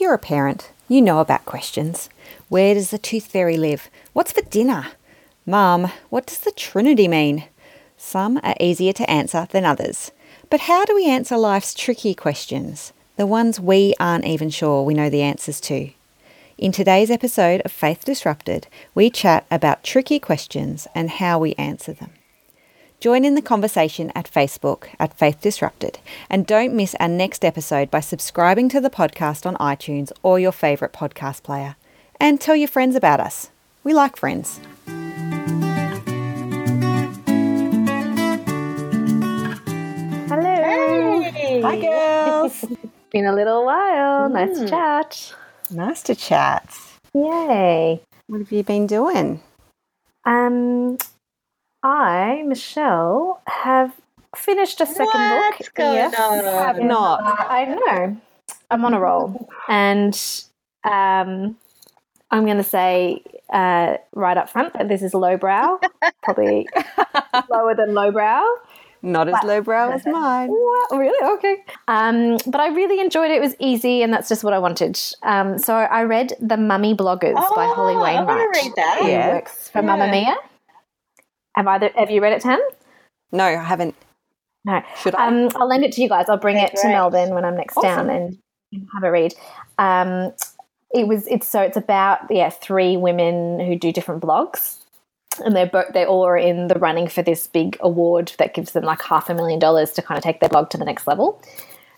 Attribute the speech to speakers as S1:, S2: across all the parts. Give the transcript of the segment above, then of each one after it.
S1: You're a parent, you know about questions. Where does the tooth fairy live? What's for dinner? Mum, what does the Trinity mean? Some are easier to answer than others. But how do we answer life's tricky questions? The ones we aren't even sure we know the answers to. In today's episode of Faith Disrupted, we chat about tricky questions and how we answer them. Join in the conversation at Facebook at Faith Disrupted and don't miss our next episode by subscribing to the podcast on iTunes or your favourite podcast player. And tell your friends about us. We like friends.
S2: Hello.
S3: Hey.
S1: Hi, girls.
S2: it's Been a little while. Nice to
S3: Mm.
S2: chat.
S1: nice to chat.
S2: Yay.
S1: What have you been doing?
S2: Um, I, Michelle, have finished a second book.
S3: What's going on?
S1: Have not.
S2: I know. I'm on a roll. And um, I'm going to say uh, right up front that this is lowbrow, probably lower than lowbrow.
S1: Not as lowbrow as mine.
S2: What? Really? Okay. Um, but I really enjoyed it. It was easy, and that's just what I wanted. Um, so I read The Mummy Bloggers by Holly
S3: Oh, I wanna read that.
S2: who
S1: Yeah.
S2: works for
S3: Yeah.
S2: Mamamia. Have either have you read it, Tam?
S1: No, I haven't.
S2: No.
S1: Should I?
S2: Um, I'll lend it to you guys. I'll bring
S3: Okay,
S2: it to
S3: great.
S2: Melbourne when I'm next
S1: Awesome.
S2: down and have a read. Um, it was it's so it's about yeah three women who do different blogs, and they're both they all are in the running for this big award that gives them like half a million dollars to kind of take their blog to the next level.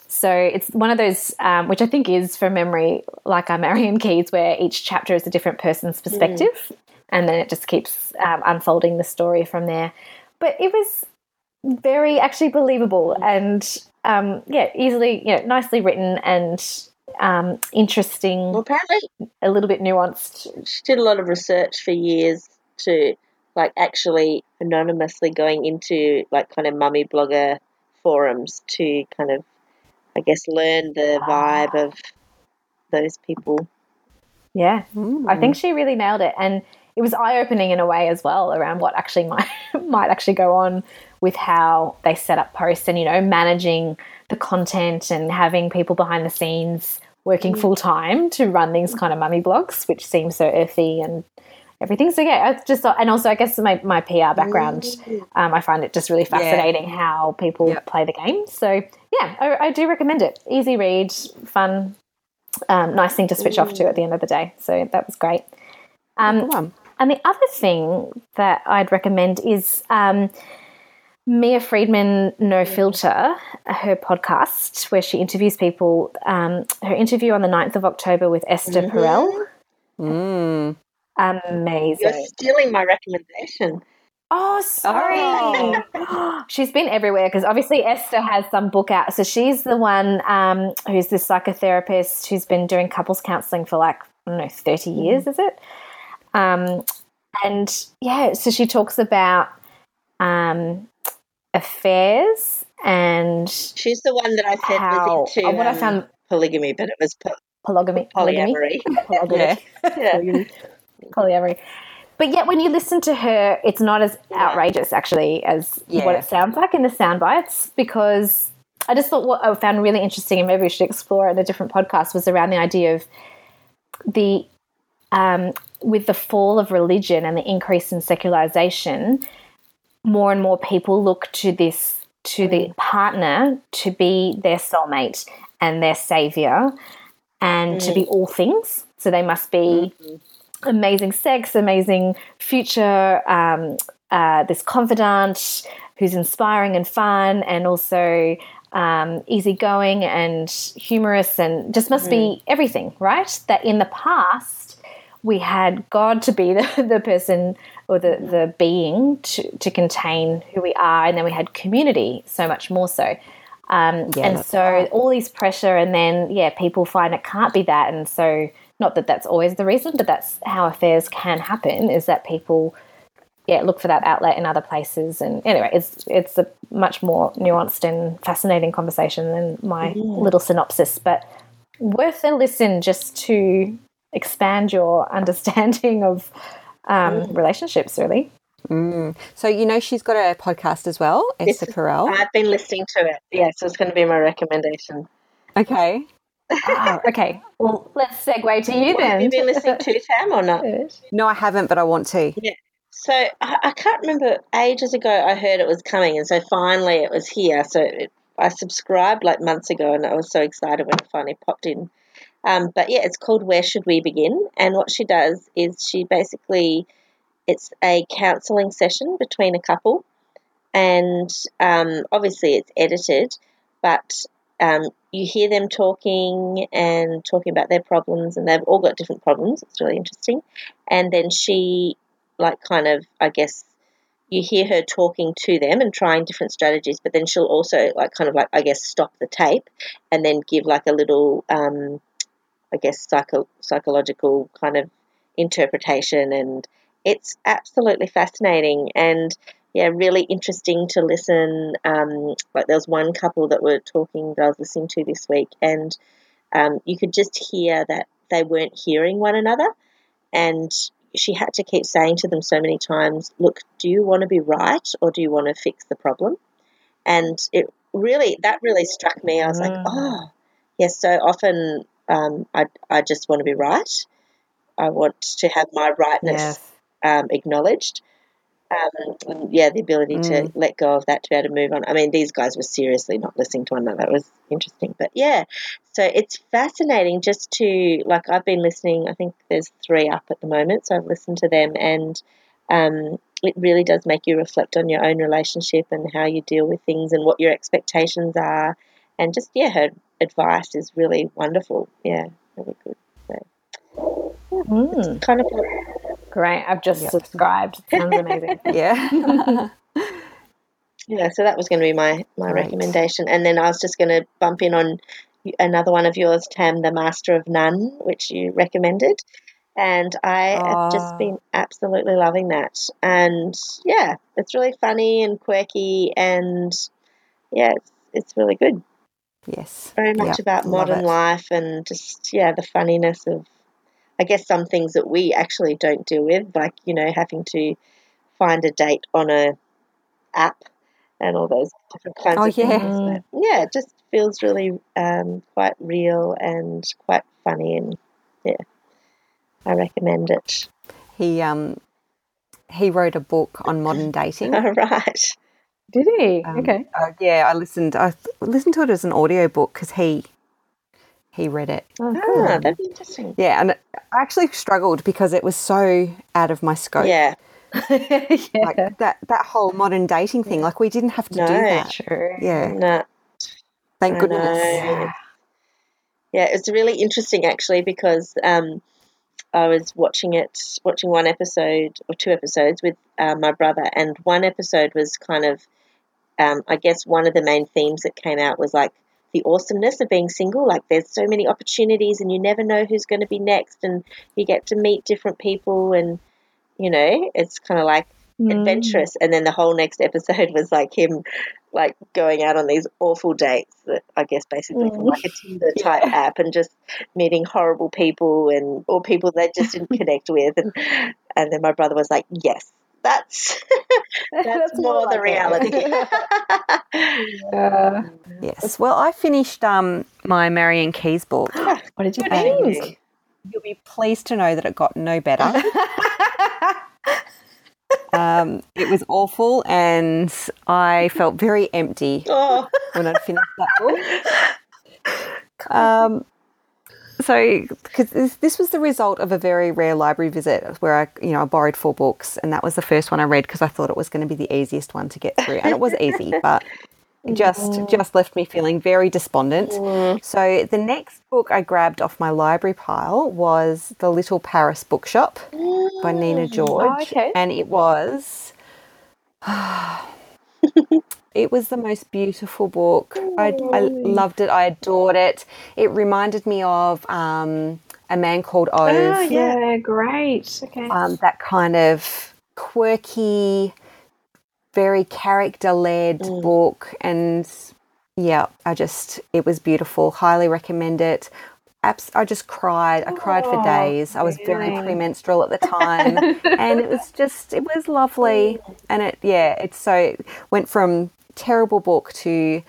S2: So it's one of those, um, which I think is from memory, like a Marian Keyes, where each chapter is a different person's perspective, and then it just keeps um, unfolding the story from there. But it was very actually believable and um, yeah, easily, you know, nicely written and um, interesting,
S3: Well, apparently,
S2: a little bit nuanced.
S3: she did a lot of research for years to, like, actually anonymously going into, like, kind of mummy blogger forums to kind of, I guess, learn the vibe of those people.
S2: Yeah,
S1: Mm.
S2: I think she really nailed it, and it was eye opening in a way as well around what actually might might actually go on with how they set up posts and you know managing the content and having people behind the scenes working full time to run these kind of mummy blogs, which seems so earthy and everything. So yeah, it's just and also I guess my my PR background, um, I find it just really fascinating how people
S1: Yep.
S2: play the game. So yeah, I, I do recommend it. Easy read, fun, um, nice thing to switch off to at the end of the day. So that was great. Um. And the other thing that I'd recommend is um, Mia Freedman No Filter, her podcast, where she interviews people. Um, her interview on the 9th of October with Esther Perel.
S1: Mm.
S2: Amazing.
S3: You're stealing my recommendation.
S2: Oh, sorry. she's been everywhere because obviously Esther has some book out. So she's the one um, who's this psychotherapist who's been doing couples counseling for like, I don't know, 30 years, is it? Um, and yeah, so she talks about um, affairs and
S3: She's the one that I said
S2: how
S3: was into
S2: what I
S3: um,
S2: found
S3: polygamy, but it was po-
S2: polygamy. Polygamy.
S3: polyamory.
S2: polygamy.
S3: yeah.
S2: polyamory. But yet, when you listen to her, it's not as outrageous actually as
S1: Yeah.
S2: what it sounds like in the sound bites. Because I just thought what I found really interesting, and maybe we should explore in a different podcast, was around the idea of the um, with the fall of religion and the increase in secularization, more and more people look to this to the partner to be their soulmate and their savior and to be all things. So they must be amazing sex, amazing future, um, uh, this confidant who's inspiring and fun, and also um, easygoing and humorous, and just must be everything, right? That in the past we had God to be the, the person or the, the being to, to contain who we are, and then we had community so much more so. Um,
S1: Yeah,
S2: and so all these pressure, and then yeah, people find it can't be that, and so not that that's always the reason, but that's how affairs can happen. Is that people yeah look for that outlet in other places, and anyway, it's it's a much more nuanced and fascinating conversation than my little synopsis, but worth a listen just to expand your understanding of um, relationships. Really,
S1: Mm. So you know she's got a podcast as well, Esther
S3: This-
S1: Perel.
S3: I've been listening to it. Yeah, so it's going to be my recommendation.
S1: Okay.
S2: oh, okay. Well, let's segue to you
S3: What,
S2: then.
S3: have you been listening to Tam or not?
S1: No, I haven't, but I want to. Yeah.
S3: So I, I can't remember. Ages ago, I heard it was coming, and so finally it was here. So it, I subscribed like months ago, and I was so excited when it finally popped in. Um, but yeah, it's called Where Should We Begin? And what she does is she basically it's a counselling session between a couple, and um, obviously it's edited, but um, you hear them talking and talking about their problems, and they've all got different problems. It's really interesting. And then she, like, kind of, I guess, you hear her talking to them and trying different strategies, but then she'll also, like, kind of like, I guess, stop the tape and then give, like, a little, um, I guess, psycho- psychological kind of interpretation. And it's absolutely fascinating. And yeah, really interesting to listen. Um, like there was one couple that were talking that I was listening to this week, and um, you could just hear that they weren't hearing one another, and she had to keep saying to them so many times, "Look, do you want to be right or do you want to fix the problem?" And it really that really struck me. I was like,
S2: Mm.
S3: "Oh, yes." so often, um, I I just want to be right. I want to have my rightness
S1: Yes.
S3: um, acknowledged. Um, yeah, the ability to let go of that to be able to move on. I mean, these guys were seriously not listening to one another. It was interesting, but yeah, so it's fascinating just to like I've been listening. I think there's three up at the moment, so I've listened to them, and um, it really does make you reflect on your own relationship and how you deal with things and what your expectations are, and just yeah, her advice is really wonderful. Yeah, really good. So
S2: Mm,
S3: kind of
S2: great. I've just subscribed. Sounds amazing.
S1: Yeah.
S3: Yeah, so that was going to be my my
S1: Great.
S3: recommendation, and then I was just going to bump in on another one of yours, Tam, the Master of None, which you recommended, and I have just been absolutely loving that, and yeah, it's really funny and quirky, and yeah, it's it's really good.
S1: Yes.
S3: Very much
S1: Yeah,
S3: about modern life and just yeah, the funniness of, I guess some things that we actually don't deal with, like you know having to find a date on a app and all those different kinds
S1: Oh,
S3: of
S1: yeah.
S3: things. But, yeah, it just feels really um, quite real and quite funny, and yeah, I recommend it.
S1: He um he wrote a book on modern dating.
S3: All right.
S2: Did he?
S1: Um,
S2: okay.
S1: uh, yeah, I listened. I listened to it as an audio book because he he read it.
S2: Oh,
S3: Ah, that'd be interesting.
S1: Yeah, and I actually struggled because it was so out of my scope.
S3: Yeah,
S2: yeah.
S1: Like that that whole modern dating thing. Like we didn't have to do that.
S2: True.
S1: Yeah.
S3: no,
S1: Thank
S3: I
S1: goodness.
S3: know. Yeah, it's really interesting actually because um, I was watching it, watching one episode or two episodes with uh, my brother, and one episode was kind of, um, I guess, one of the main themes that came out was like the awesomeness of being single. Like, there's so many opportunities, and you never know who's going to be next, and you get to meet different people, and you know, it's kind of like adventurous. And then the whole next episode was like him, like going out on these awful dates that I guess basically from like a Tinder type app and just meeting horrible people and or people they just didn't connect with. And and then my brother was like, "Yes, that's that's, more, the
S2: like it.
S3: reality."
S2: Uh,
S1: Yes. Well, I finished um my Marian Keyes book.
S2: what did you
S3: Good
S2: think?
S3: on you.
S1: You'll be pleased to know that it got no better. um, it was awful, and I felt very empty
S3: Oh,
S1: when I finished that book. Um, so, because this, this was the result of a very rare library visit where I, you know, I borrowed four books, and that was the first one I read because I thought it was going to be the easiest one to get through, and it was easy, but it just just left me feeling very despondent. So the next book I grabbed off my library pile was The Little Paris Bookshop by Nina mm. George,
S2: okay.
S1: and it was. It was the most beautiful book. I, I loved it. I adored it. It reminded me of um, a man called Ove.
S2: Oh, yeah, great. Okay.
S1: Um, that kind of quirky, very character led book. And yeah, I just, it was beautiful. Highly recommend it. Abs- I just cried. I cried for
S2: Oh,
S1: days. I was very
S2: really?
S1: premenstrual at the time. and it was just, it was lovely. And it, yeah, it's so, went from terrible book to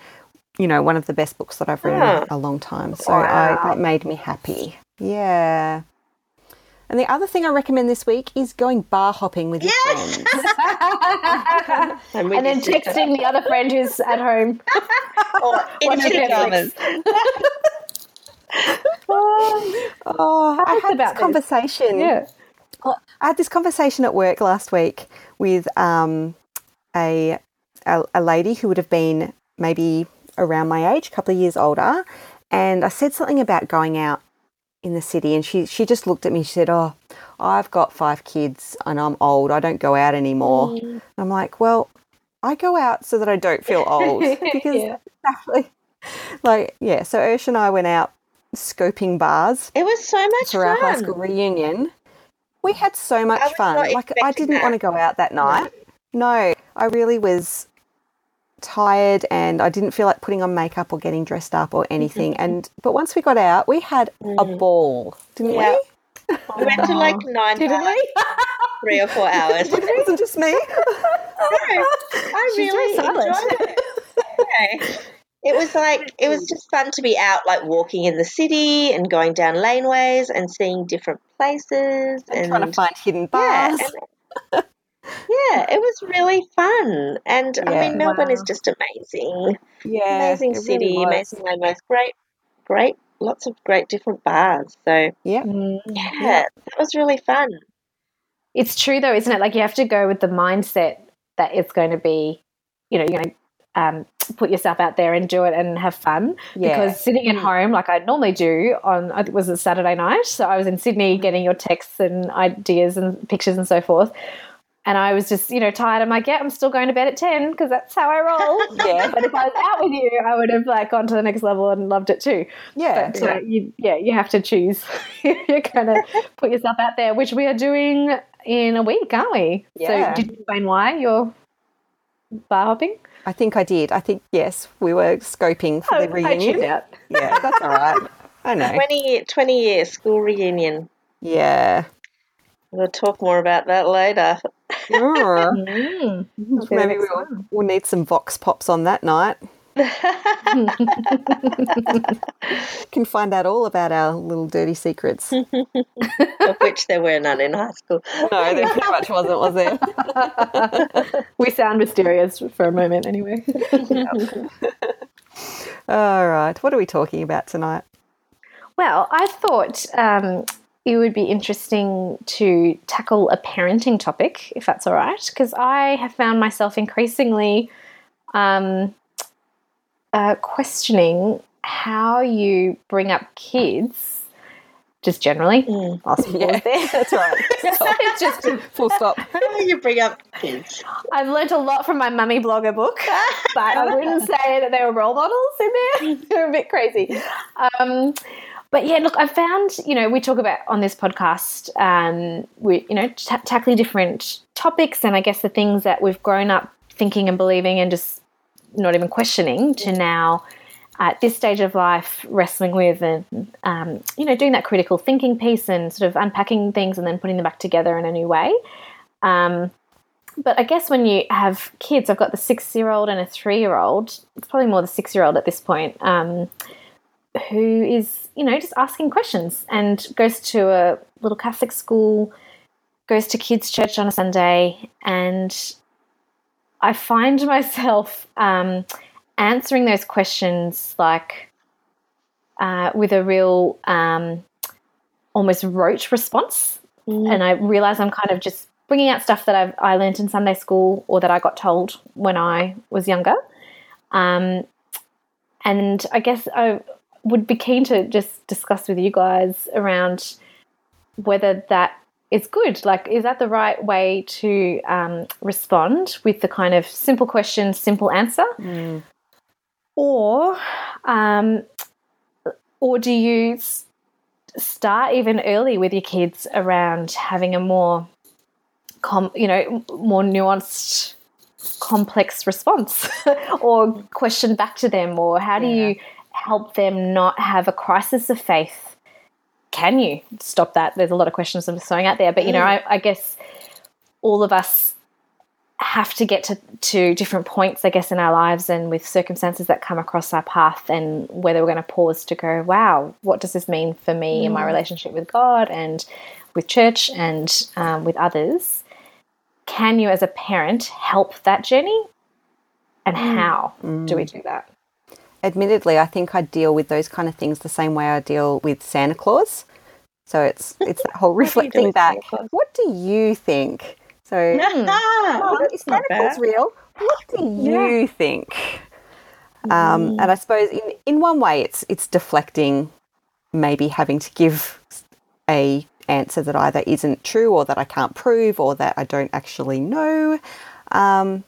S1: you know, one of the best books that I've read
S3: Ah.
S1: in a long time. So I, that made me happy. Yeah. And the other thing I recommend this week is going bar hopping with your
S3: Yes!
S1: friends.
S3: And,
S2: and then
S3: sister.
S2: texting the other friend who's at home.
S3: or in
S2: Watching
S3: pajamas.
S1: Oh, I had
S2: about
S1: this
S2: this.
S1: conversation.
S2: Yeah.
S1: I had this conversation at work last week with um, a, a a lady who would have been maybe around my age, a couple of years older, and I said something about going out in the city, and she she just looked at me. She said, "Oh, I've got five kids and I'm old. I don't go out anymore." Mm. And I'm like, "Well, I go out so that I don't feel old because
S2: Yeah.
S1: exactly, like yeah." So Ursh and I went out scoping bars
S3: It was so much
S1: for our high school reunion. We had so much fun. Like I didn't
S3: that.
S1: want to go out that night. No, I really was tired and I didn't feel like putting on makeup or getting dressed up or anything. Mm-hmm. and but once we got out, we had a mm-hmm. ball, didn't.
S3: Yeah.
S1: we?
S3: We went to like nine
S2: Didn't
S3: bars,
S2: we?
S3: three or four hours.
S1: It wasn't just me.
S3: I
S2: She's
S3: really
S2: very silent.
S3: enjoyed it. Yeah. It was like it was just fun to be out, like walking in the city and going down laneways and seeing different places and,
S1: Trying to find hidden
S3: yeah,
S1: bars.
S3: and- yeah, it was really fun. And I mean, Melbourne is just amazing,
S1: yeah,
S3: amazing
S1: it really
S3: city, amazing landmarks, great, great, lots of great different bars. So
S1: Yeah.
S2: Mm.
S3: yeah, that was really fun.
S2: It's true though, isn't it? Like you have to go with the mindset that it's going to be, you know, you're going to um, put yourself out there and do it and have fun.
S1: Yeah.
S2: Because sitting at home, like I normally do on, I it was a Saturday night. So I was in Sydney getting your texts and ideas and pictures and so forth. And I was just, you know, tired. I'm like, yeah, I'm still going to bed at 10 because that's how I roll.
S1: Yeah.
S2: But if I was out with you, I would have like gone to the next level and loved it too.
S1: yeah.
S2: But uh, you, yeah, you have to choose. You're going to put yourself out there, which we are doing in a week, aren't we?
S1: Yeah.
S2: So did you explain why you're bar hopping?
S1: I think I did. I think yes, we were scoping for the
S2: Oh, I tuned
S1: reunion.
S2: out.
S1: Yeah, that's all right. I know.
S3: 20, 20 year school reunion.
S1: Yeah.
S3: We'll talk more about that later.
S1: Mm.
S2: Mm.
S1: Maybe we'll, we'll need some vox pops on that night. Can find out all about our little dirty secrets.
S3: of which there were none in high school.
S1: there pretty much wasn't, was there?
S2: We sound mysterious for a moment, anyway.
S1: All right. What are we talking about tonight?
S2: well, I thought um, it would be interesting to tackle a parenting topic, if that's all right, because I have found myself increasingly um, uh, questioning how you bring up kids, just generally.
S3: Mm.
S2: Pause there.
S1: That's right.
S2: It's just
S1: Full stop.
S3: How do you bring up kids?
S2: I've learnt a lot from my mummy blogger book, but I wouldn't say that there were role models in there. They're a bit crazy. Um, but yeah, look, I've found, you know, we talk about on this podcast, um, we, you know, ta tackling different topics and I guess the things that we've grown up thinking and believing and just not even questioning to now at this stage of life wrestling with and um, you know doing that critical thinking piece and sort of unpacking things and then putting them back together in a new way. Um, but i guess when you have kids i've got the six year old and a three year old it's probably more the six year old at this point um, who is you know just asking questions and goes to a little catholic school goes to kids church on a sunday and i find myself um, answering those questions like uh, with a real um, almost rote response. And i realize i'm kind of just bringing out stuff that I've, i learned in sunday school or that i got told when i was younger. Um, and i guess i would be keen to just discuss with you guys around whether that is good. Like is that the right way to um, respond with the kind of simple question simple answer? Or um, or do you start even early with your kids around having a more com- you know more nuanced complex response or question back to them or how do you help them not have a crisis of faith can you stop that there's a lot of questions i'm throwing out there but you know I, I guess all of us have to get to, to different points, I guess, in our lives and with circumstances that come across our path, and whether we're going to pause to go, wow, what does this mean for me mm. in my mm. relationship with God and with church and um, with others? Can you, as a parent, help that journey? And mm. how mm. do we do that?
S1: Admittedly, I think I deal with those kind of things the same way I deal with Santa Claus. So it's it's that whole reflecting back. What do you think? So, oh, is Santa Claus real? What do you yeah. think? Um, mm. And I suppose in in one way, it's it's deflecting, maybe having to give a answer that either isn't true or that I can't prove or that I don't actually know. Um,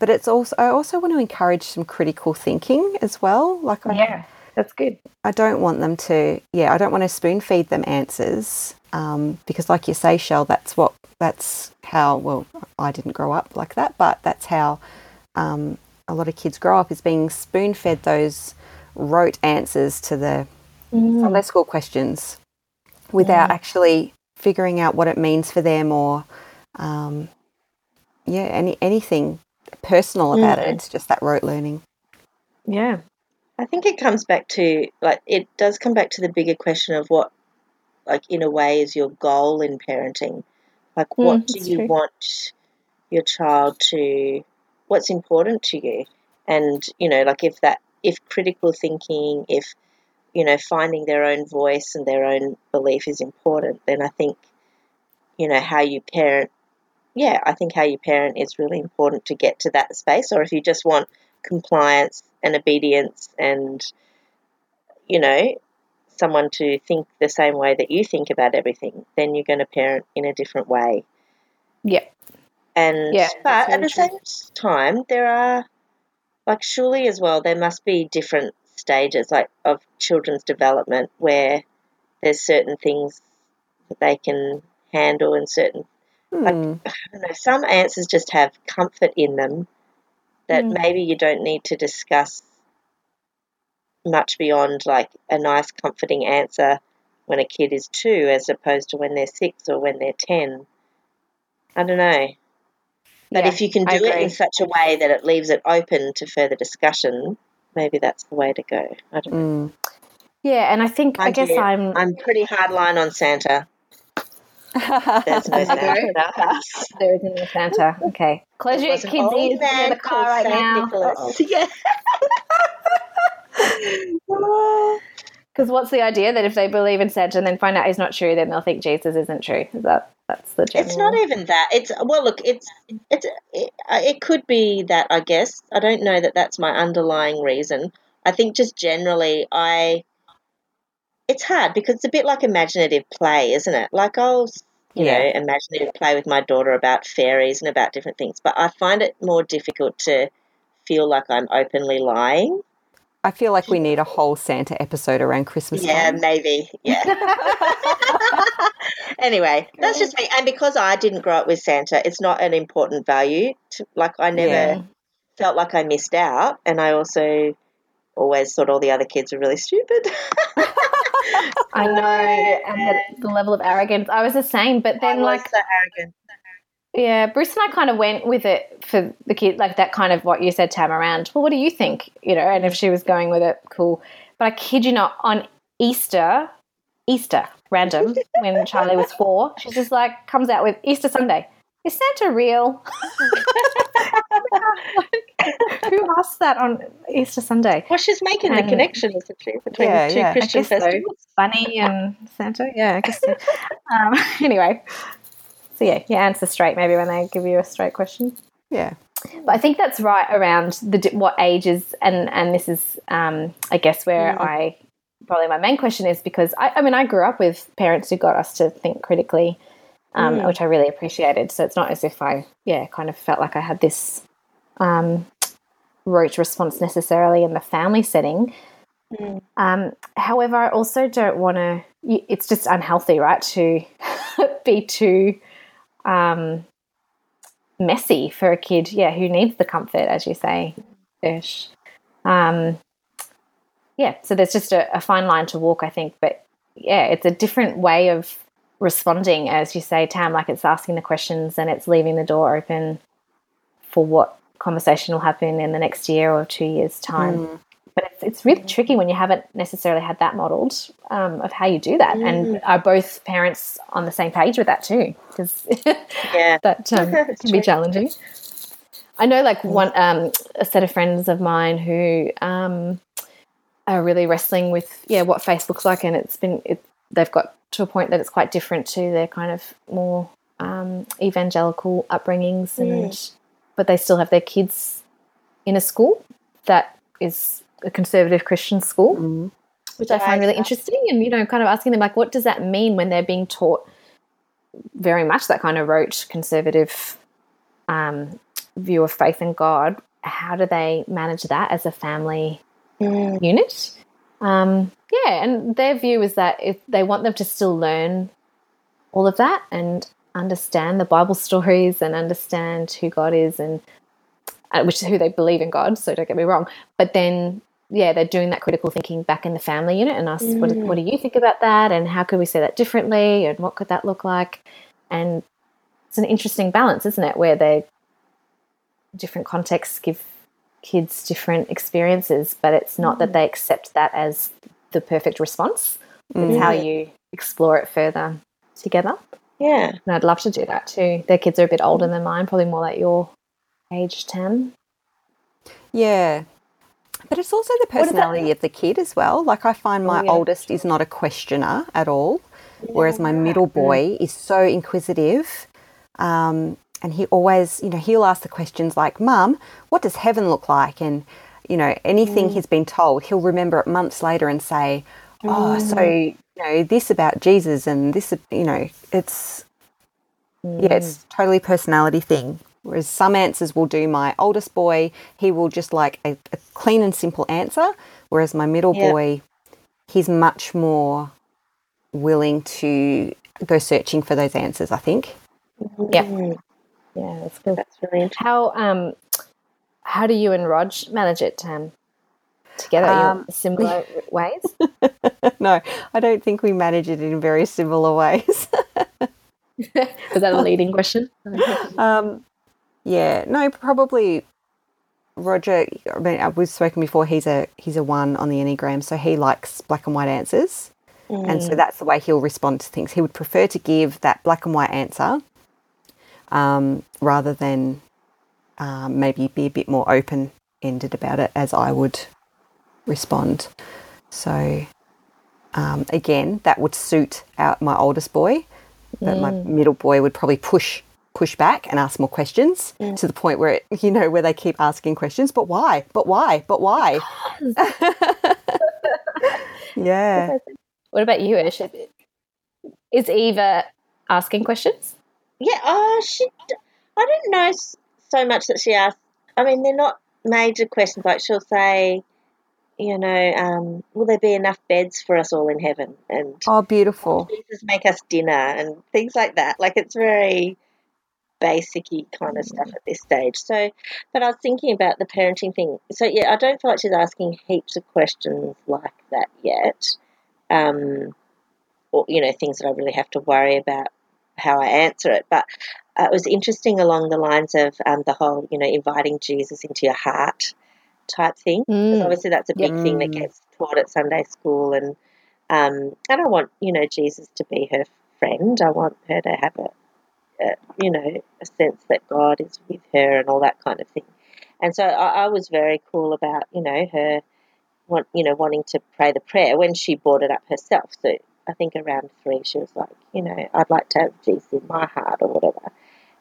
S1: but it's also I also want to encourage some critical thinking as well. Like
S2: I, yeah, that's good.
S1: I don't want them to yeah I don't want to spoon feed them answers um, because like you say, Shell, that's what that's how well I didn't grow up like that, but that's how um, a lot of kids grow up is being spoon fed those rote answers to the mm. Sunday school questions without actually figuring out what it means for them or um, yeah any anything personal about mm. it. It's just that rote learning.
S2: Yeah.
S3: I think it comes back to like it does come back to the bigger question of what like in a way is your goal in parenting like mm, what do you true. want your child to what's important to you and you know like if that if critical thinking if you know finding their own voice and their own belief is important then i think you know how you parent yeah i think how you parent is really important to get to that space or if you just want compliance and obedience and you know someone to think the same way that you think about everything, then you're going to parent in a different way.
S2: Yeah.
S3: And yeah, but at the true. same time, there are like surely as well there must be different stages like of children's development where there's certain things that they can handle and certain hmm. like I don't know some answers just have comfort in them that hmm. maybe you don't need to discuss much beyond like a nice, comforting answer when a kid is two as opposed to when they're six or when they're 10. I don't know. But yeah, if you can do it in such a way that it leaves it open to further discussion, maybe that's the way to go. I don't know. Mm.
S2: Yeah, and I think, I guess I'm.
S3: I'm pretty hard line on Santa. There's no Santa in our house.
S2: There isn't a Santa. Okay. Close your kids' ears in the car right now. Yeah. Because what's the idea that if they believe in Santa and then find out he's not true, then they'll think Jesus isn't true? Is that that's the general?
S3: It's not even that. It's well, look, it's it's it, uh, it could be that I guess I don't know that that's my underlying reason. I think just generally I. It's hard because it's a bit like imaginative play, isn't it? Like I'll you yeah. know, imaginative play with my daughter about fairies and about different things. But I find it more difficult to feel like I'm openly lying.
S1: I feel like we need a whole Santa episode around Christmas.
S3: Yeah, time. maybe. Yeah. anyway, that's just me. And because I didn't grow up with Santa, it's not an important value. To, like I never yeah. felt like I missed out, and I also always thought all the other kids were really stupid.
S2: I know, and the, the, level of arrogance. I was the same, but then like
S3: so arrogant.
S2: Yeah, Bruce and I kind of went with it for the kid, like that kind of what you said, Tam, around, well, what do you think? You know, and if she was going with it, cool. But I kid you not, on Easter, Easter, random, when Charlie was four, she just like comes out with Easter Sunday. Is Santa real? Who asked that on Easter Sunday?
S3: Well, she's making and, the connection, isn't she, between yeah, the two yeah. Christian festivals?
S2: So. Bunny and Santa. Yeah, I guess so. um, anyway, so yeah, you answer straight maybe when they give you a straight question.
S1: Yeah.
S2: But I think that's right around the what ages, and and this is, um, I guess, where mm. I probably my main question is because I, I, mean I grew up with parents who got us to think critically, um, mm. which I really appreciated. So it's not as if I yeah kind of felt like I had this um, rote response necessarily in the family setting. Mm. Um, however, I also don't want to. It's just unhealthy, right, to be too um, messy for a kid, yeah, who needs the comfort, as you say, ish. Um, yeah, so there's just a, a fine line to walk, I think. But yeah, it's a different way of responding, as you say, Tam, like it's asking the questions and it's leaving the door open for what conversation will happen in the next year or two years' time.
S1: Mm.
S2: But it's, it's really tricky when you haven't necessarily had that modeled um, of how you do that, and are both parents on the same page with that too? Because
S3: Yeah.
S2: that um, can be challenging. I know, like one um, a set of friends of mine who um, are really wrestling with yeah what faith looks like, and it's been it, they've got to a point that it's quite different to their kind of more um, evangelical upbringings, and but they still have their kids in a school that is a conservative Christian school,
S1: Mm.
S2: which I find really interesting. And you know, kind of asking them like, what does that mean when they're being taught very much that kind of rote conservative um, view of faith and God? How do they manage that as a family
S3: Mm.
S2: unit? Um, yeah, and their view is that if they want them to still learn all of that and understand the Bible stories and understand who God is and uh, which is who they believe in God. So don't get me wrong, but then yeah, they're doing that critical thinking back in the family unit and ask, what, what do mm. you think about that? And how could we say that differently? And what could that look like? And it's an interesting balance, isn't it? Where they different contexts give kids different experiences, but it's not that mm. they accept that as the perfect response. It's how mm. you explore it further together.
S3: Yeah.
S2: And I'd love to do that too. Their kids are a bit older than mine, probably more like your age 10.
S1: Yeah. But it's also the personality of the kid as well. Like I find my
S2: yeah.
S1: oldest is not a questioner at all, whereas my middle boy is so inquisitive. Um, and he always, you know, he'll ask the questions like, Mum, what does heaven look like? And, you know, anything he's been told, he'll remember it months later and say, Oh, so, you know, this about Jesus and this, you know, it's, yeah, it's totally personality thing. Whereas some answers will do my oldest boy, he will just like a, a clean and simple answer. Whereas my middle
S3: Yeah.
S1: boy, he's much more willing to go searching for those answers, I think.
S2: Yeah.
S3: Mm.
S2: Yeah, that's good.
S3: That's really interesting.
S2: How um how do you and Rog manage it um, together
S1: Um,
S2: in similar ways?
S1: no, I don't think we manage it in very similar ways.
S2: Is that a leading question?
S1: um, yeah, no, probably Roger. I mean, uh, we've spoken before. He's a he's a one on the enneagram, so he likes black and white answers, and so that's the way he'll respond to things. He would prefer to give that black and white answer, um, rather than um, maybe be a bit more open ended about it, as I would respond. So um, again, that would suit out my oldest boy, but my middle boy would probably push push back and ask more questions to the point where it, you know where they keep asking questions. But why? But why? But why? yeah.
S2: What about you, Ish? Is Eva asking questions?
S3: Yeah, oh, she. I don't know so much that she asks. I mean, they're not major questions. Like she'll say, you know, um, will there be enough beds for us all in heaven? And
S1: Oh, beautiful.
S3: Jesus make us dinner and things like that. Like it's very basicy kind of stuff at this stage. So, but I was thinking about the parenting thing. So yeah, I don't feel like she's asking heaps of questions like that yet. Um, or you know, things that I really have to worry about how I answer it. But uh, it was interesting along the lines of um, the whole, you know, inviting Jesus into your heart type thing. 'Cause
S2: Mm.
S3: obviously, that's a big thing that
S1: Mm.
S3: gets taught at Sunday school, and um, I don't want you know Jesus to be her friend. I want her to have a, a you know a sense that God is with her and all that kind of thing. And so I, I was very cool about you know her want you know wanting to pray the prayer when she brought it up herself. So I think around three she was like, you know, I'd like to have Jesus in my heart or whatever.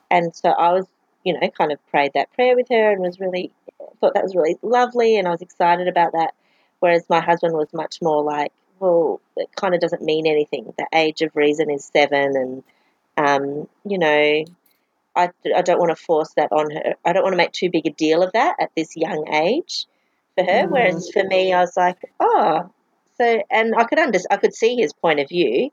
S3: And so I was you know kind of prayed that prayer with her and was really thought that was really lovely and I was excited about that. Whereas my husband was much more like, well, it kind of doesn't mean anything. The age of reason is seven, and um, you know, I, I don't want to force that on her. I don't want to make too big a deal of that at this young age for her. Whereas for me, I was like, oh, so, and I could under, I could see his point of view,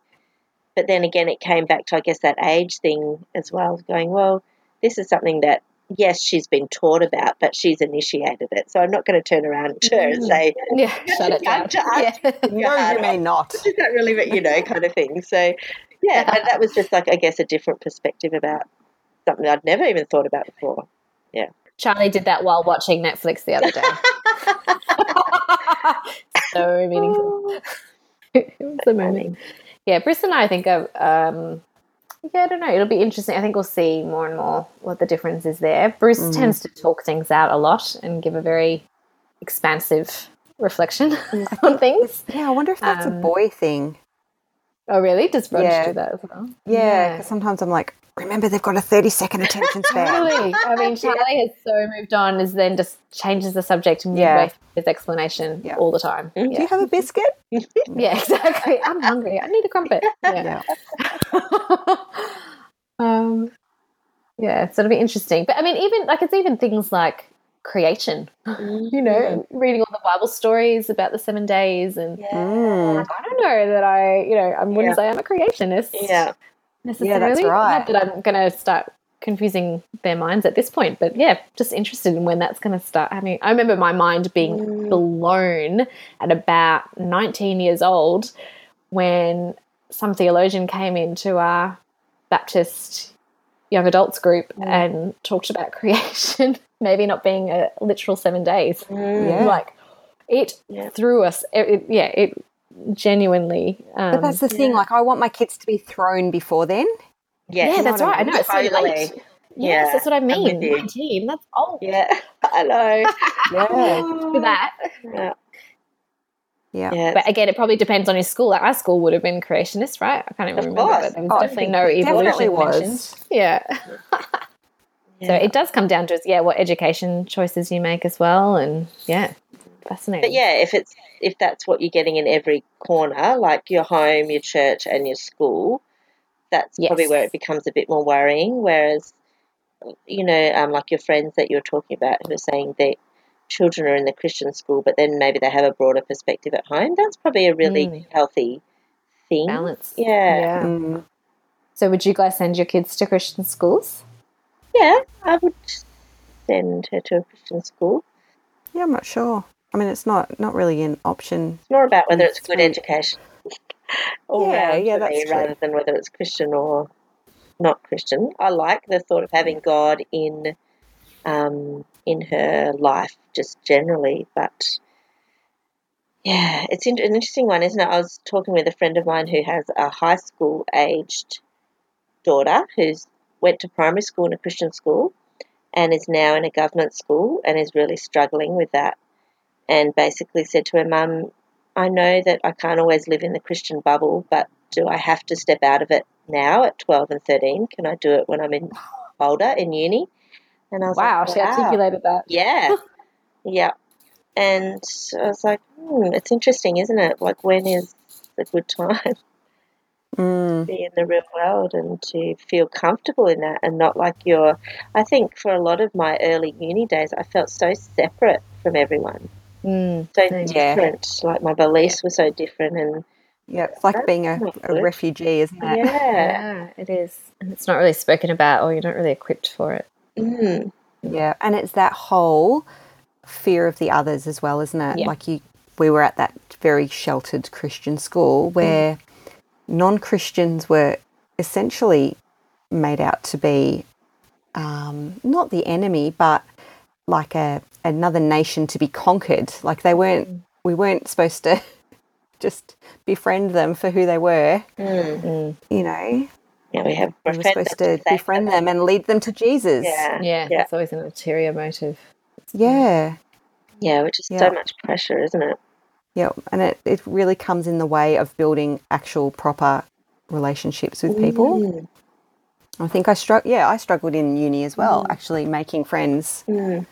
S3: but then again, it came back to I guess that age thing as well, going, well, this is something that yes, she's been taught about, but she's initiated it. So I'm not going to turn around to her and say,
S2: Yeah, shut it down.
S3: to ask
S2: Yeah.
S1: No, you may not.
S3: is that really, you know, kind of thing. So, yeah, but that was just like, I guess, a different perspective about something I'd never even thought about before. Yeah.
S2: Charlie did that while watching Netflix the other day. so meaningful. it was amazing. Yeah, Bruce and I, I think, are, um, yeah, I don't know. It'll be interesting. I think we'll see more and more what the difference is there. Bruce
S1: Mm.
S2: tends to talk things out a lot and give a very expansive reflection on things.
S1: Yeah, I wonder if that's a
S2: Um,
S1: boy thing.
S2: Oh, really? Does Rog
S1: Yeah.
S2: do that as well?
S1: Yeah, 'cause sometimes I'm like, remember they've got a 30 second attention span.
S2: Really? I mean, Charlie has so moved on, is then just changes the subject midway
S1: Yeah.
S2: through his explanation
S1: Yeah.
S2: all the time.
S3: Mhm.
S1: Do you have a biscuit?
S2: yeah, exactly. I'm hungry. I need a crumpet. Yeah.
S1: Yeah.
S2: um, yeah, so it'll be interesting. But I mean, even like it's even things like creation. You know, reading all the Bible stories about the seven days, and
S3: Yeah.
S1: Mm.
S2: I don't know that I, you know, I wouldn't
S3: Yeah.
S2: say I'm a creationist.
S3: Yeah.
S2: Necessarily.
S1: right.
S2: Not that I'm going to start confusing their minds at this point, but yeah, just interested in when that's going to start happening. I remember my mind being
S3: Mm.
S2: blown at about 19 years old when some theologian came into our Baptist young adults group
S3: Mm.
S2: and talked about creation, maybe not being a literal seven days.
S3: Mm.
S1: Yeah.
S2: Like it
S3: Yeah.
S2: threw us. It, it- yeah, it genuinely. Um,
S1: But that's the thing,
S3: yeah.
S1: like, I want my kids to be thrown before then.
S3: Yes.
S2: yeah, that's right. I know it's so
S3: Totally.
S2: late. Yes,
S3: Yeah,
S2: that's what I mean. 19, that's old
S3: Yeah. I know.
S1: Yeah.
S2: for that.
S3: Yeah.
S1: Yeah.
S3: Yeah.
S2: But again, it probably depends on your school. Like our school would have been creationist, right? I can't even
S3: Of
S2: remember,
S3: course.
S2: but there was
S1: Oh,
S2: definitely no evolution
S1: definitely was.
S2: mentioned. Yeah. So it does come down to yeah, what education choices you make as well, and yeah, fascinating.
S3: But yeah, if it's if that's what you're getting in every corner, like your home, your church, and your school, that's probably where it becomes a bit more worrying. Whereas, you know, um, like your friends that you're talking about who are saying that children are in the Christian school, but then maybe they have a broader perspective at home. That's probably a really
S2: Mm.
S3: healthy thing.
S2: balance.
S3: Yeah.
S1: Mm.
S2: So would you guys send your kids to Christian schools?
S3: Yeah, I would send her to a Christian school.
S1: Yeah, I'm not sure. I mean, it's not not really an option.
S3: It's more about whether it's good education all
S1: Yeah, yeah,
S3: for me
S1: true.
S3: rather than whether it's Christian or not Christian. I like the thought of having God in um, in her life just generally, but yeah, it's in- an interesting one, isn't it? I was talking with a friend of mine who has a high school aged daughter who's went to primary school in a Christian school and is now in a government school and is really struggling with that and basically said to her mum, I know that I can't always live in the Christian bubble, but do I have to step out of it now at 12 and 13? Can I do it when I'm in older in uni? And I was
S2: Wow,
S3: like,
S2: she articulated that.
S3: yeah, yeah. And I was like, hmm, it's interesting, isn't it? Like, when is the good time to
S1: Mm.
S3: be in the real world and to feel comfortable in that and not like you're. I think for a lot of my early uni days, I felt so separate from everyone,
S2: Mm.
S3: so
S1: Yeah.
S3: different. Like, my beliefs were so different, and
S1: Yeah, it's like
S3: That's
S1: being a, a refugee, isn't it?
S3: yeah.
S2: Yeah, it is. And it's not really spoken about, or you're not really equipped for it.
S3: Mm.
S1: Yeah, and it's that whole fear of the others as well, isn't it?
S2: Yeah.
S1: Like you, we were at that very sheltered Christian school where non-Christians were essentially made out to be um, not the enemy, but like a another nation to be conquered. Like they weren't, we weren't supposed to just befriend them for who they were.
S3: Mm.
S2: Mm.
S1: You know,
S3: Yeah, we have
S1: we were
S3: befriended
S1: supposed to
S3: say
S1: befriend
S3: that.
S1: them and lead them to Jesus.
S3: Yeah,
S2: Yeah,
S3: yeah,
S2: it's always an ulterior motive.
S1: yeah.
S3: yeah, which is
S1: Yeah.
S3: so much pressure, isn't it?
S1: Yeah, and it, it really comes in the way of building actual proper relationships with people.
S3: Mm.
S1: I think I struck. Yeah, I struggled in uni as well,
S3: Mm.
S1: actually making friends
S3: Mm.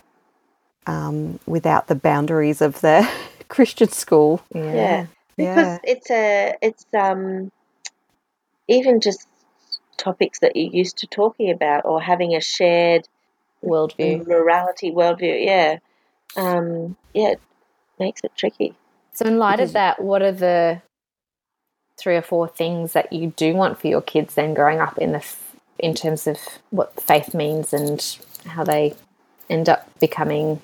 S1: Um, without the boundaries of the Christian school.
S2: Yeah.
S3: Yeah.
S1: Yeah,
S3: because it's a it's um even just topics that you're used to talking about or having a shared
S2: Worldview.
S3: morality worldview yeah um yeah it makes it tricky
S2: So, in light
S1: Because-
S2: of that, what are the three or four things that you do want for your kids then growing up in this, in terms of what faith means and how they end up becoming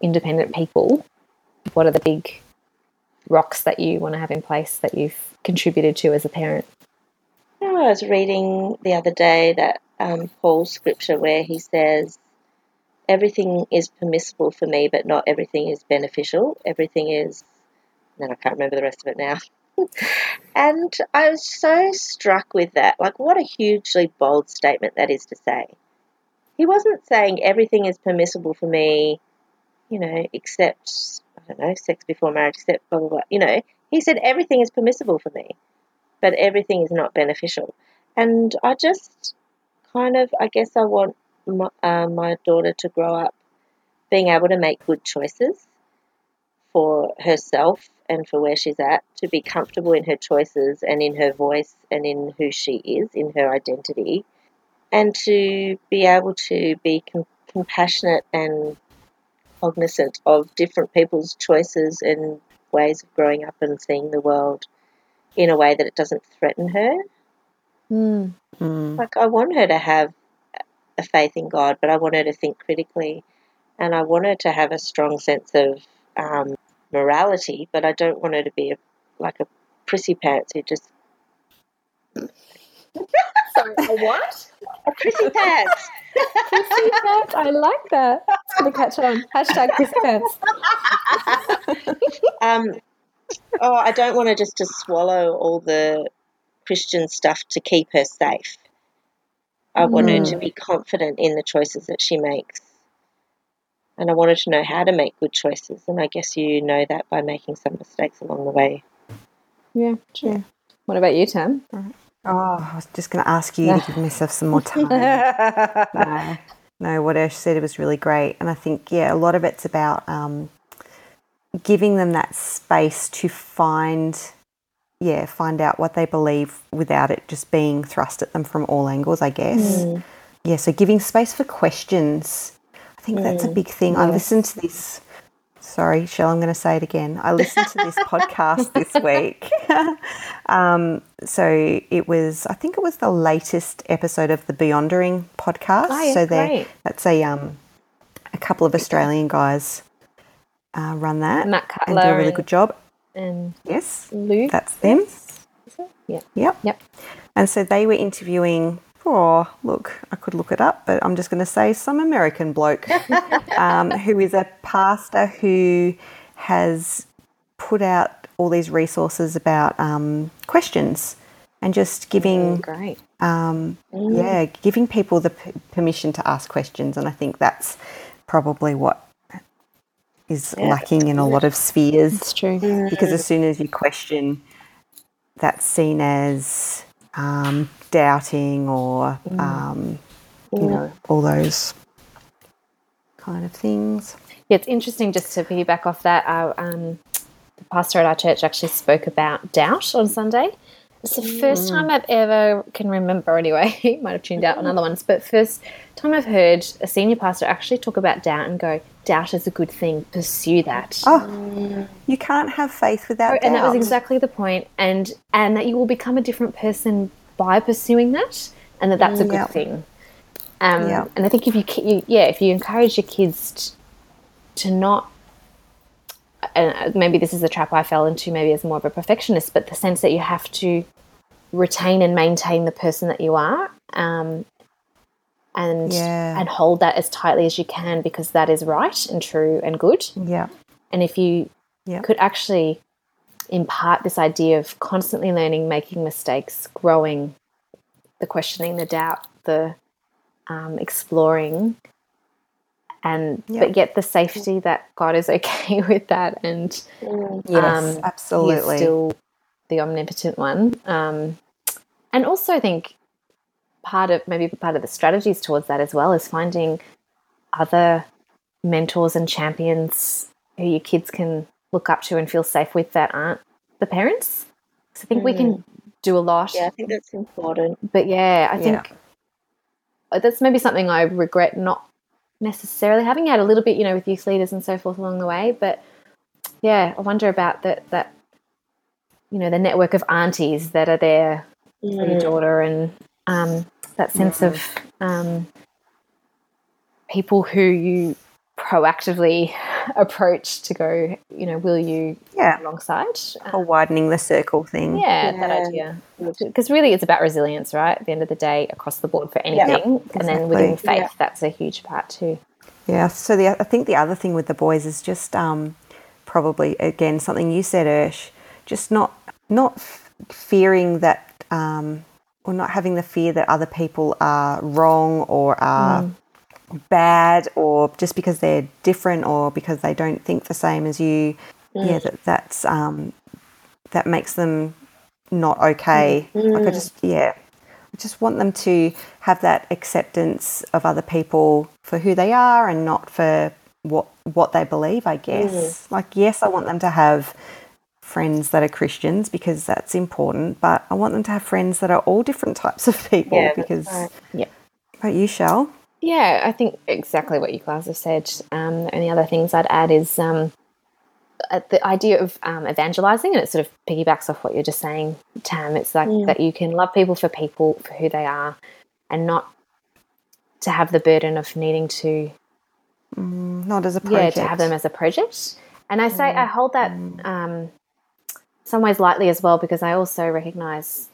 S2: independent people? What are the big rocks that you want to have in place that you've contributed to as a parent?
S3: I was reading the other day that um, Paul's scripture where he says everything is permissible for me, but not everything is beneficial. Everything is, and I can't remember the rest of it now. and I was so struck with that. Like, what a hugely bold statement that is to say. He wasn't saying everything is permissible for me, you know, except, I don't know, sex before marriage, except blah, blah, blah. You know, he said everything is permissible for me, but everything is not beneficial. And I just kind of, I guess I want my, uh, my daughter to grow up being able to make good choices for herself and for where she's at, to be comfortable in her choices and in her voice and in who she is, in her identity, and to be able to be com- compassionate and cognizant of different people's choices and ways of growing up and seeing the world in a way that it doesn't threaten her.
S2: Mm.
S1: Mm.
S3: Like, I want her to have a faith in God, but I want her to think critically and I want her to have a strong sense of um, morality, but I don't want her to be a, like a prissy pants who just.
S2: Sorry, a what?
S3: A prissy pants!
S2: Prissy pants. I like that. It's going to catch on. Hashtag prissy pants.
S3: um, oh, I don't want her just to swallow all the Christian stuff to keep her safe. I want her to be confident in the choices that she makes. And I want her to know how to make good choices. And I guess you know that by making some mistakes along the way.
S2: Yeah, true. What about you, Tam?
S1: Oh, I was just going to ask you to give myself some more time. no, no, what Ash said it was really great. And I think, yeah, a lot of it's about um, giving them that space to find, yeah, find out what they believe without it just being thrust at them from all angles, I guess. Yeah, so giving space for questions. I think that's a big thing. I listened to this. Sorry, Shell, I'm going to say it again. I listened to this podcast this week. um, so it was, I think it was the latest episode of the Beyondering podcast.
S2: Oh, yeah,
S1: so they, that's a um, a couple of Australian guys uh, run that
S2: Matt
S1: and do a really good job.
S2: And
S1: Yes,
S2: Luke?
S1: that's them.
S2: Yeah.
S1: Yep.
S2: Yep.
S1: And so they were interviewing, oh, look, I could look it up, but I'm just going to say some American bloke um, who is a pastor who has put out all these resources about um, questions and just giving,
S2: Great.
S1: um, yeah, giving people the p- permission to ask questions. And I think that's probably what is lacking in a lot of spheres
S2: It's true.
S1: because as soon as you question, that's seen as um, doubting or um, you know all those kind of things.
S2: Yeah, it's interesting just to piggyback off that. Our, um, the pastor at our church actually spoke about doubt on Sunday. It's the first time I've ever can remember. Anyway, he might have tuned out on other ones, but first time I've heard a senior pastor actually talk about doubt and go, "Doubt is a good thing. Pursue that."
S1: Oh, you can't have faith without
S2: and that was exactly the point. and and that you will become a different person by pursuing that, and that that's a good
S1: Yep.
S2: thing. Um,
S1: Yep.
S2: And I think if you, you, yeah, if you encourage your kids t- to not, and maybe this is the trap I fell into, maybe as more of a perfectionist, but the sense that you have to retain and maintain the person that you are, um, and
S1: Yeah.
S2: and hold that as tightly as you can because that is right and true and good.
S1: yeah,
S2: And if you
S1: Yeah.
S2: could actually impart this idea of constantly learning, making mistakes, growing, the questioning, the doubt, the um, exploring, and
S1: Yeah.
S2: but yet the safety that God is okay with that, and
S1: yes,
S2: um,
S1: absolutely.
S2: Still the omnipotent one. Um, and also, I think part of maybe part of the strategies towards that as well is finding other mentors and champions who your kids can look up to and feel safe with that aren't the parents. So I think we can mm. do a lot.
S3: Yeah, I think that's important.
S2: But yeah, I
S1: Yeah.
S2: think uh, that's maybe something I regret not necessarily having had a little bit, you know, with youth leaders and so forth along the way. But yeah, I wonder about that that you know the network of aunties that are there for your mm. daughter and um, that sense of um, people who you proactively approach to go, you know, will you
S1: yeah,
S2: alongside?
S1: Or widening the circle thing.
S2: Yeah, that idea. Because really, it's about resilience, right? At the end of the day, across the board for anything, and then within faith,
S3: Yeah.
S2: that's a huge part too.
S1: Yeah. So the, I think the other thing with the boys is just um, probably again something you said, Ursh, just not not f- fearing that um, or not having the fear that other people are wrong or are mm. bad or just because they're different or because they don't think the same as you. Yeah, that that's um, that makes them not okay. Mm-hmm. Like I just yeah, I just want them to have that acceptance of other people for who they are and not for what what they believe. I guess. Mm. Like yes, I want them to have friends that are Christians because that's important, but I want them to have friends that are all different types of people
S3: Yeah,
S1: because.
S3: right.
S2: Yeah.
S1: About you, Shell.
S2: Yeah, I think exactly what you guys have said. Um, the only other things I'd add is um, uh, the idea of um, evangelizing, and it sort of piggybacks off what you're just saying, Tam. It's like
S3: Mm.
S2: that you can love people for people for who they are, and not to have the burden of needing to
S1: Not as a
S2: yeah
S1: project.
S2: to have them as a project. And I say I hold that um, some ways lightly as well because I also recognize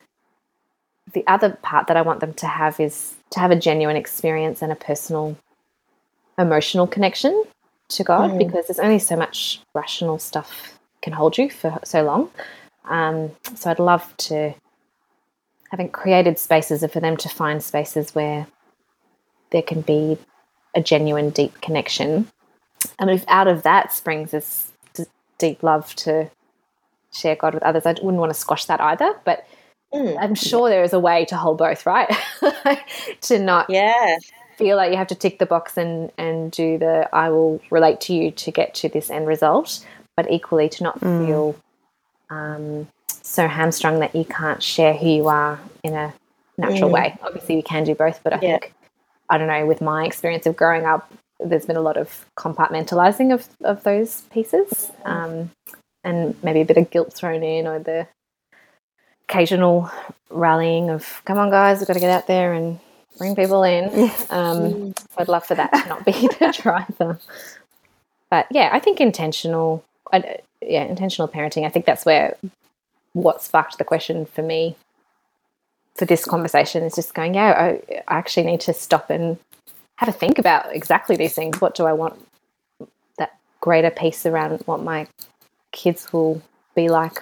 S2: the other part that I want them to have is to have a genuine experience and a personal emotional connection to God because there's only so much rational stuff can hold you for so long. Um, so I'd love to having created spaces for them to find spaces where there can be a genuine deep connection and if out of that springs this deep love to share God with others, I wouldn't want to squash that either. But
S3: Mm.
S2: I'm sure there is a way to hold both, right? to not
S3: Yeah.
S2: feel like you have to tick the box and, and do the I will relate to you to get to this end result, but equally to not feel um, so hamstrung that you can't share who you are in a natural
S3: Mm.
S2: way. Obviously, we can do both, but I
S3: Yeah.
S2: think, I don't know, with my experience of growing up, there's been a lot of compartmentalizing of, of those pieces um, and maybe a bit of guilt thrown in or the occasional rallying of, come on, guys, we've got to get out there and bring people in. Um, so I'd love for that to not be the driver. But yeah, I think intentional, I, yeah, intentional parenting. I think that's where what sparked the question for me for this conversation is just going, yeah, I, I actually need to stop and have a think about exactly these things. What do I want that greater piece around what my kids will be like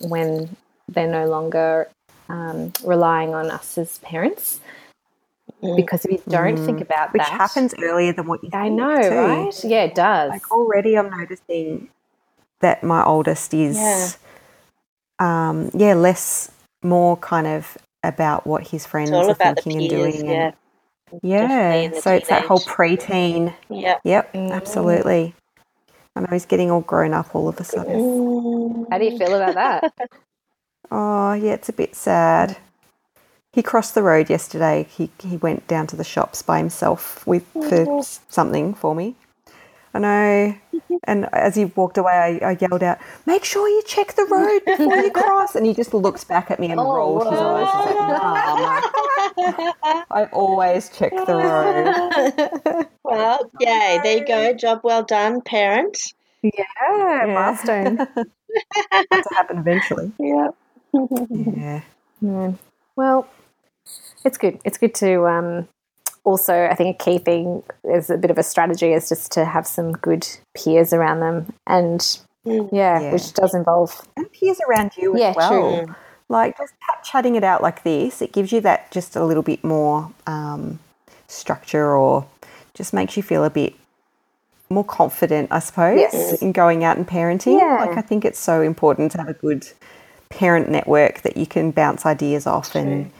S2: when they're no longer um, relying on us as parents?
S3: Mm.
S2: Because if you don't think about that,
S1: Which
S2: that,
S1: happens earlier than what you think.
S2: I know,
S1: too.
S2: right? Yeah, it does.
S1: Like already I'm noticing that my oldest is
S3: Yeah.
S1: um yeah, less more kind of about what his friends are
S3: about the
S1: thinking and doing.
S3: Yeah.
S1: and- yeah.
S3: in the
S1: So it's that whole
S3: teenage.
S1: preteen.
S3: Yeah.
S1: Yep,
S2: Mm.
S1: absolutely. I know he's getting all grown up all of a sudden.
S3: Mm.
S2: How do you feel about that?
S1: Oh, yeah, it's a bit sad. He crossed the road yesterday. He he went down to the shops by himself with for something for me. I know. And as he walked away, I, I yelled out, "Make sure you check the road before you cross!" And he just looks back at me and
S2: Oh,
S1: rolled his eyes. Like, "Mum, I always check the road."
S3: well, yay. There you go. Job well done, parent.
S2: yeah, milestone.
S1: to happen eventually.
S3: Yeah.
S1: Yeah.
S2: Yeah. Well, it's good. It's good to um, also. I think a key thing is a bit of a strategy is just to have some good peers around them, and
S3: Mm.
S2: yeah,
S1: Yeah.
S2: which does involve
S1: And peers around you
S2: Yeah,
S1: as well.
S2: true.
S1: Like just chatting it out like this, it gives you that just a little bit more um, structure or just makes you feel a bit more confident, I suppose,
S2: Yes.
S1: in going out and parenting.
S2: Yeah.
S1: Like I think it's so important to have a good parent network that you can bounce ideas off and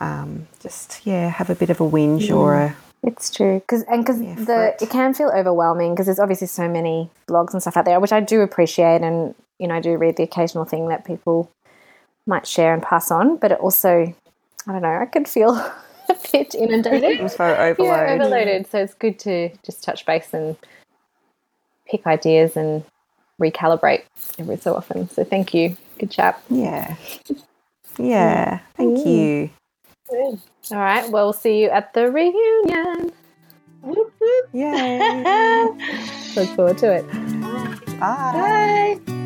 S1: um, just yeah have a bit of a whinge or a
S2: It's true because and because
S1: Yeah,
S2: the
S1: flirt.
S2: it can feel overwhelming because there's obviously so many blogs and stuff out there, which I do appreciate, and you know I do read the occasional thing that people might share and pass on, but it also I don't know I could feel a bit inundated,
S1: info overload.
S2: yeah, overloaded. So it's good to just touch base and pick ideas and recalibrate every so often. So thank you, good chat.
S1: Yeah. Yeah. Thank
S2: Mm.
S1: you.
S2: All right, well, we'll see you at the reunion.
S3: Whoop, whoop.
S1: Yay.
S2: Look forward to it.
S1: Bye.
S3: Bye.